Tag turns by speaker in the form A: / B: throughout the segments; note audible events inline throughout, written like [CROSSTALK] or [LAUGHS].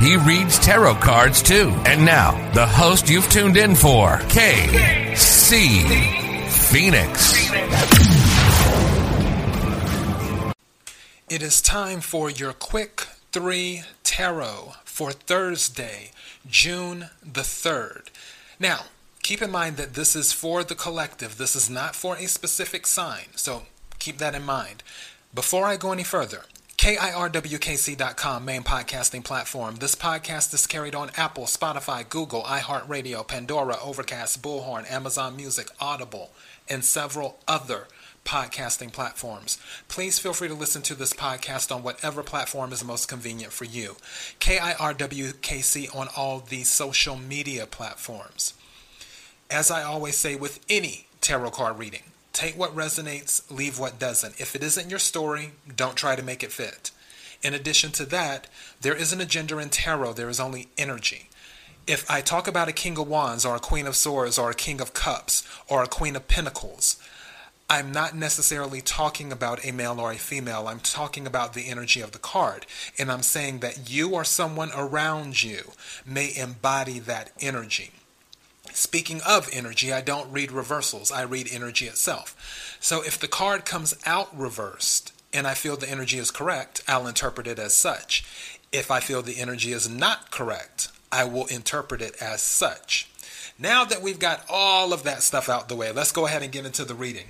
A: He reads tarot cards too. And now, the host you've tuned in for, KC Phoenix.
B: It is time for your quick three tarot for Thursday, June the 3rd. Now, keep in mind that this is for the collective. This is not for a specific sign. So keep that in mind. Before I go any further, KIRWKC.com, main podcasting platform. This podcast is carried on Apple, Spotify, Google, iHeartRadio, Pandora, Overcast, Bullhorn, Amazon Music, Audible, and several other podcasting platforms. Please feel free to listen to this podcast on whatever platform is most convenient for you. KIRWKC on all the social media platforms. As I always say with any tarot card reading, Take what resonates, leave what doesn't. If it isn't your story, don't try to make it fit. In addition to that, there isn't a gender in tarot, there is only energy. If I talk about a King of Wands or a Queen of Swords or a King of Cups or a Queen of Pentacles, I'm not necessarily talking about a male or a female. I'm talking about the energy of the card. And I'm saying that you or someone around you may embody that energy. Speaking of energy, I don't read reversals, I read energy itself. So if the card comes out reversed and I feel the energy is correct, I'll interpret it as such. If I feel the energy is not correct, I will interpret it as such. Now that we've got all of that stuff out the way, let's go ahead and get into the reading.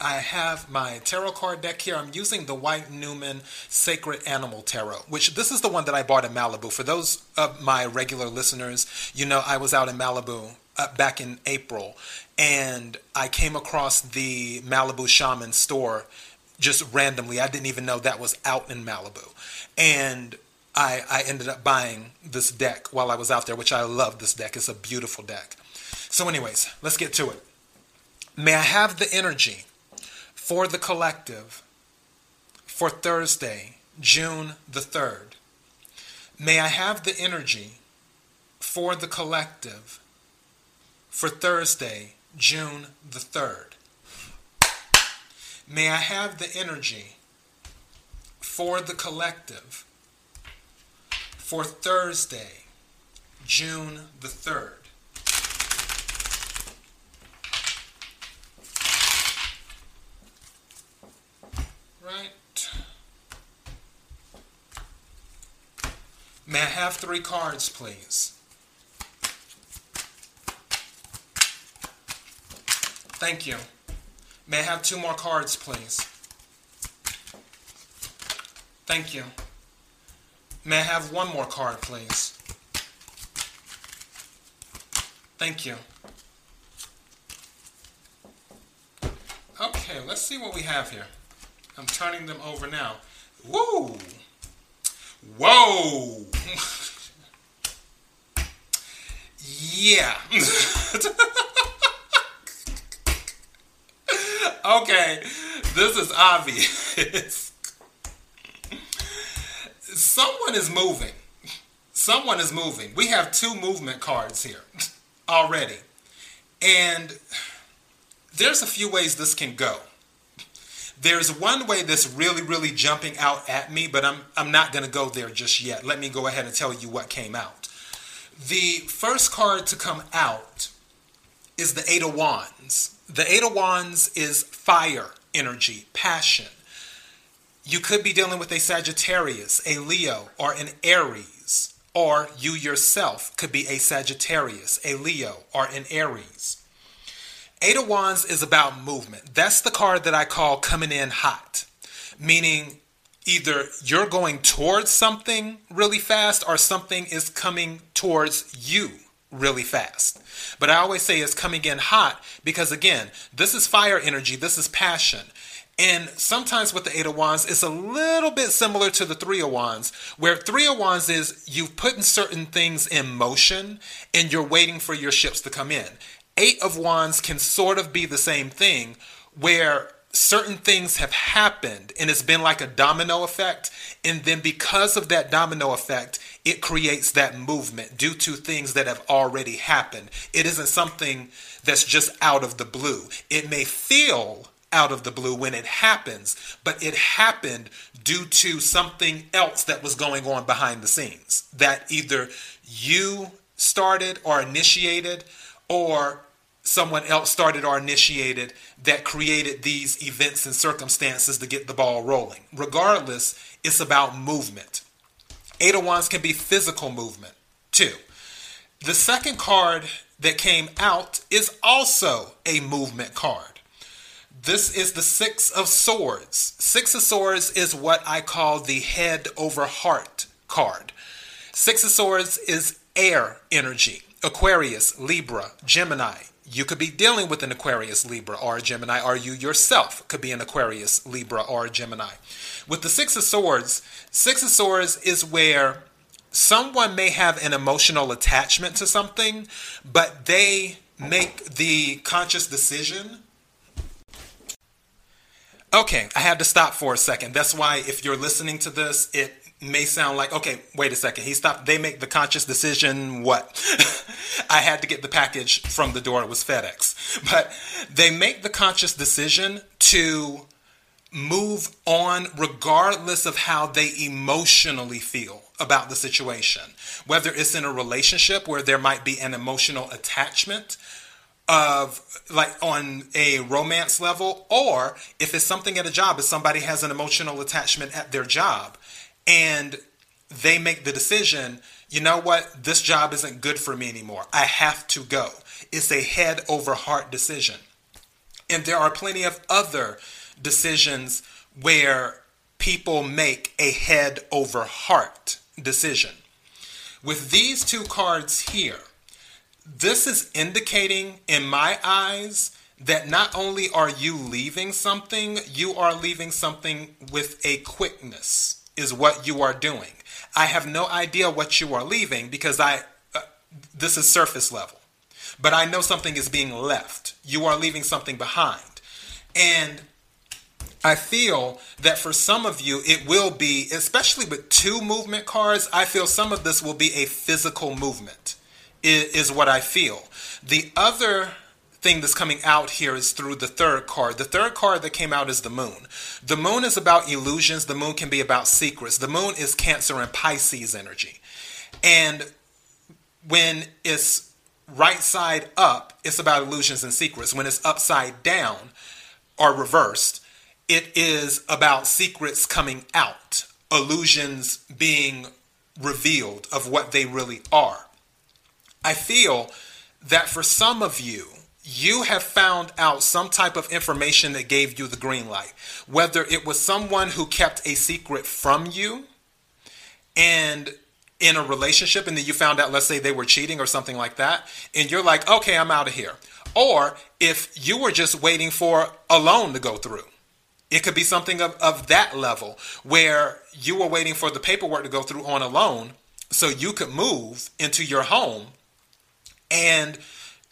B: I have my tarot card deck here. I'm using the White Newman Sacred Animal Tarot, which this is the one that I bought in Malibu. For those of my regular listeners, you know I was out in Malibu uh, back in April, and I came across the Malibu Shaman store just randomly. I didn't even know that was out in Malibu, and I, I ended up buying this deck while I was out there, which I love. This deck It's a beautiful deck. So, anyways, let's get to it. May I have the energy for the collective for Thursday, June the 3rd. May I have the energy for the collective for Thursday, June the 3rd. May I have the energy for the collective for Thursday, June the 3rd. Right. May I have three cards, please? Thank you. May I have two more cards, please? Thank you. May I have one more card, please? Thank you. Okay, let's see what we have here. I'm turning them over now. Woo! Whoa! Yeah. [LAUGHS] okay, this is obvious. Someone is moving. Someone is moving. We have two movement cards here already. And there's a few ways this can go. There's one way that's really, really jumping out at me, but I'm, I'm not going to go there just yet. Let me go ahead and tell you what came out. The first card to come out is the Eight of Wands. The Eight of Wands is fire energy, passion. You could be dealing with a Sagittarius, a Leo, or an Aries, or you yourself could be a Sagittarius, a Leo, or an Aries. Eight of Wands is about movement. That's the card that I call coming in hot, meaning either you're going towards something really fast or something is coming towards you really fast. But I always say it's coming in hot because, again, this is fire energy, this is passion. And sometimes with the Eight of Wands, it's a little bit similar to the Three of Wands, where Three of Wands is you've put certain things in motion and you're waiting for your ships to come in. Eight of Wands can sort of be the same thing, where certain things have happened and it's been like a domino effect. And then because of that domino effect, it creates that movement due to things that have already happened. It isn't something that's just out of the blue. It may feel out of the blue when it happens, but it happened due to something else that was going on behind the scenes that either you started or initiated or someone else started or initiated that created these events and circumstances to get the ball rolling. Regardless, it's about movement. Eight of Wands can be physical movement too. The second card that came out is also a movement card. This is the Six of Swords. Six of Swords is what I call the head over heart card. Six of Swords is air energy. Aquarius, Libra, Gemini. You could be dealing with an Aquarius, Libra, or a Gemini, or you yourself could be an Aquarius, Libra, or a Gemini. With the Six of Swords, Six of Swords is where someone may have an emotional attachment to something, but they make the conscious decision Okay, I had to stop for a second. That's why if you're listening to this, it may sound like, okay, wait a second. He stopped. They make the conscious decision. What? [LAUGHS] I had to get the package from the door. It was FedEx. [LAUGHS] But they make the conscious decision to move on regardless of how they emotionally feel about the situation. Whether it's in a relationship where there might be an emotional attachment of like on a romance level or if it's something at a job if somebody has an emotional attachment at their job and they make the decision you know what? This job isn't good for me anymore. I have to go. It's a head over heart decision. And there are plenty of other decisions where people make a head over heart decision. With these two cards here this is indicating, in my eyes, that not only are you leaving something, you are leaving something with a quickness, is what you are doing. I have no idea what you are leaving because I, uh, this is surface level. But I know something is being left. You are leaving something behind. And I feel that for some of you, it will be, especially with two movement cards, I feel some of this will be a physical movement is, is what I feel. The other thing that's coming out here is through the third card. The third card that came out is the moon. The moon is about illusions. The moon can be about secrets. The moon is Cancer and Pisces energy. And when it's right side up, it's about illusions and secrets. When it's upside down or reversed, it is about secrets coming out, illusions being revealed of what they really are. I feel that for some of you, you have found out some type of information that gave you the green light. Whether it was someone who kept a secret from you and in a relationship, and then you found out, let's say they were cheating or something like that, and you're like, okay, I'm out of here. Or if you were just waiting for a loan to go through, it could be something of, of that level where you were waiting for the paperwork to go through on a loan so you could move into your home and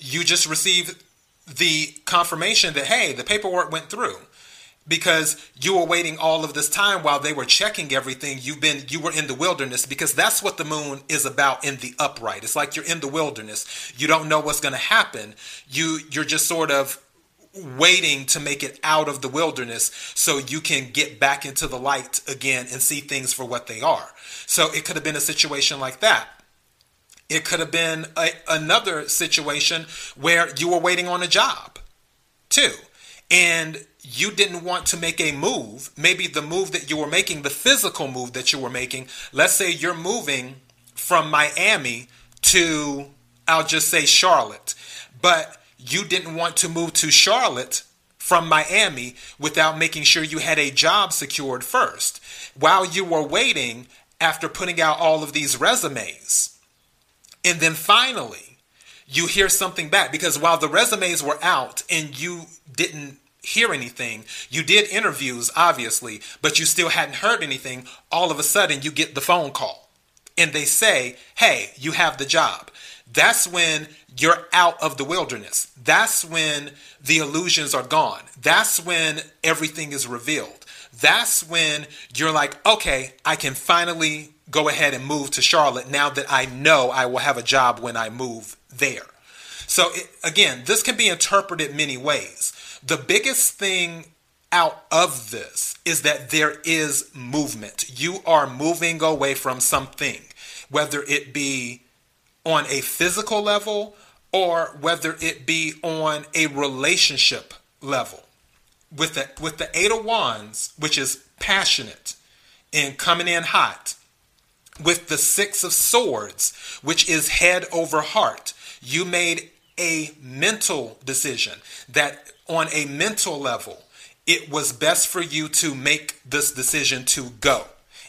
B: you just receive the confirmation that hey the paperwork went through. Because you were waiting all of this time while they were checking everything. You've been you were in the wilderness because that's what the moon is about in the upright. It's like you're in the wilderness. You don't know what's going to happen. You you're just sort of waiting to make it out of the wilderness so you can get back into the light again and see things for what they are. So it could have been a situation like that it could have been a, another situation where you were waiting on a job, too. And you didn't want to make a move. Maybe the move that you were making, the physical move that you were making, let's say you're moving from Miami to, I'll just say Charlotte. But you didn't want to move to Charlotte from Miami without making sure you had a job secured first. While you were waiting after putting out all of these resumes, and then finally, you hear something back because while the resumes were out and you didn't hear anything. You did interviews, obviously, but you still hadn't heard anything. All of a sudden, you get the phone call and they say, Hey, you have the job. That's when you're out of the wilderness. That's when the illusions are gone. That's when everything is revealed. That's when you're like, okay, I can finally go ahead and move to Charlotte now that I know I will have a job when I move there. So, it, again, this can be interpreted many ways. The biggest thing out of this is that there is movement. You are moving away from something, whether it be on a physical level or whether it be on a relationship level. With the with the eight of wands, which is passionate and coming in hot, with the six of swords, which is head over heart, you made a mental decision that on a mental level, it was best for you to make this decision to go.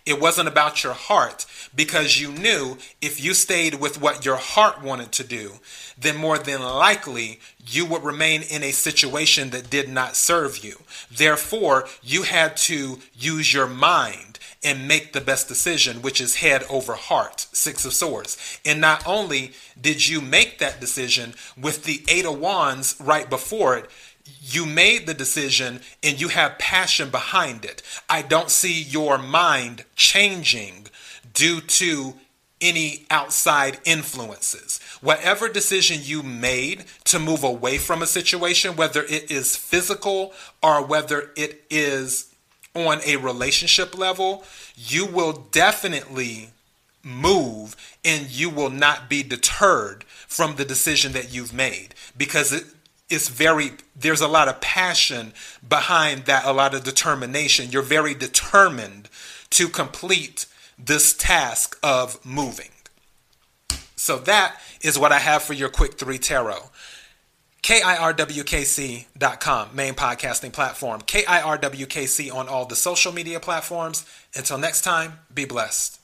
B: It wasn't about your heart because you knew if you stayed with what your heart wanted to do, then more than likely you would remain in a situation that did not serve you. Therefore, you had to use your mind and make the best decision, which is head over heart, Six of Swords. And not only did you make that decision with the Eight of Wands right before it, you made the decision and you have passion behind it. I don't see your mind changing due to any outside influences. Whatever decision you made to move away from a situation, whether it is physical or whether it is on a relationship level, you will definitely move and you will not be deterred from the decision that you've made because it, it's very there's a lot of passion behind that a lot of determination. You're very determined to complete this task of moving. So that is what i have for your quick three tarot KIRWKC.com, main podcasting platform. KIRWKC on all the social media platforms. Until next time, be blessed.